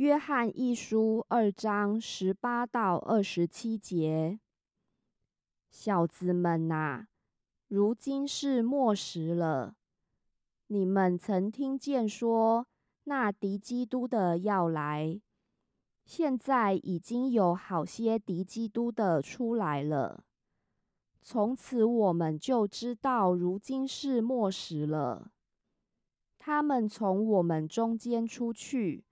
约翰一书二章十八到二十七节，小子们呐，如今是末时了。你们曾听见说，那敌基督的要来，现在已经有好些敌基督的出来了。从此我们就知道，如今是末时了。他们从我们中间出去。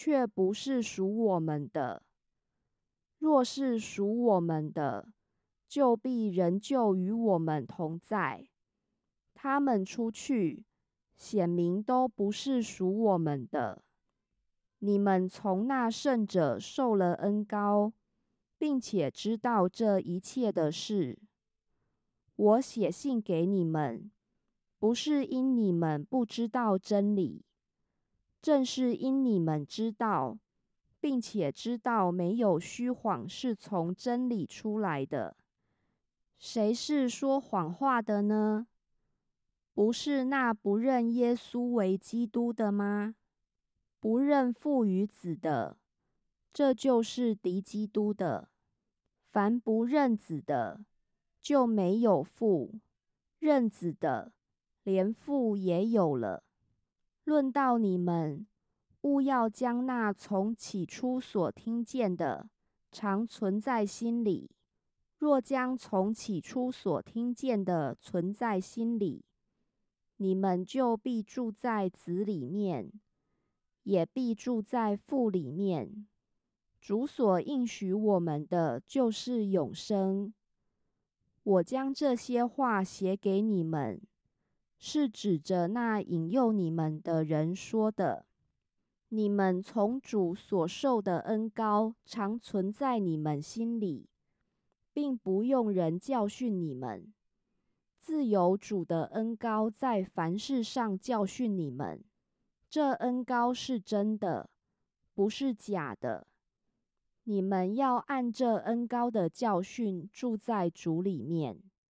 却不是属我们的。若是属我们的，就必仍旧与我们同在。他们出去，显明都不是属我们的。你们从那圣者受了恩高，并且知道这一切的事。我写信给你们，不是因你们不知道真理。正是因你们知道，并且知道没有虚谎是从真理出来的，谁是说谎话的呢？不是那不认耶稣为基督的吗？不认父与子的，这就是敌基督的。凡不认子的，就没有父；认子的，连父也有了。论到你们，勿要将那从起初所听见的，常存在心里。若将从起初所听见的存在心里，你们就必住在子里面，也必住在父里面。主所应许我们的，就是永生。我将这些话写给你们。是指着那引诱你们的人说的。你们从主所受的恩高，常存在你们心里，并不用人教训你们，自有主的恩高在凡事上教训你们。这恩高是真的，不是假的。你们要按这恩高的教训住在主里面。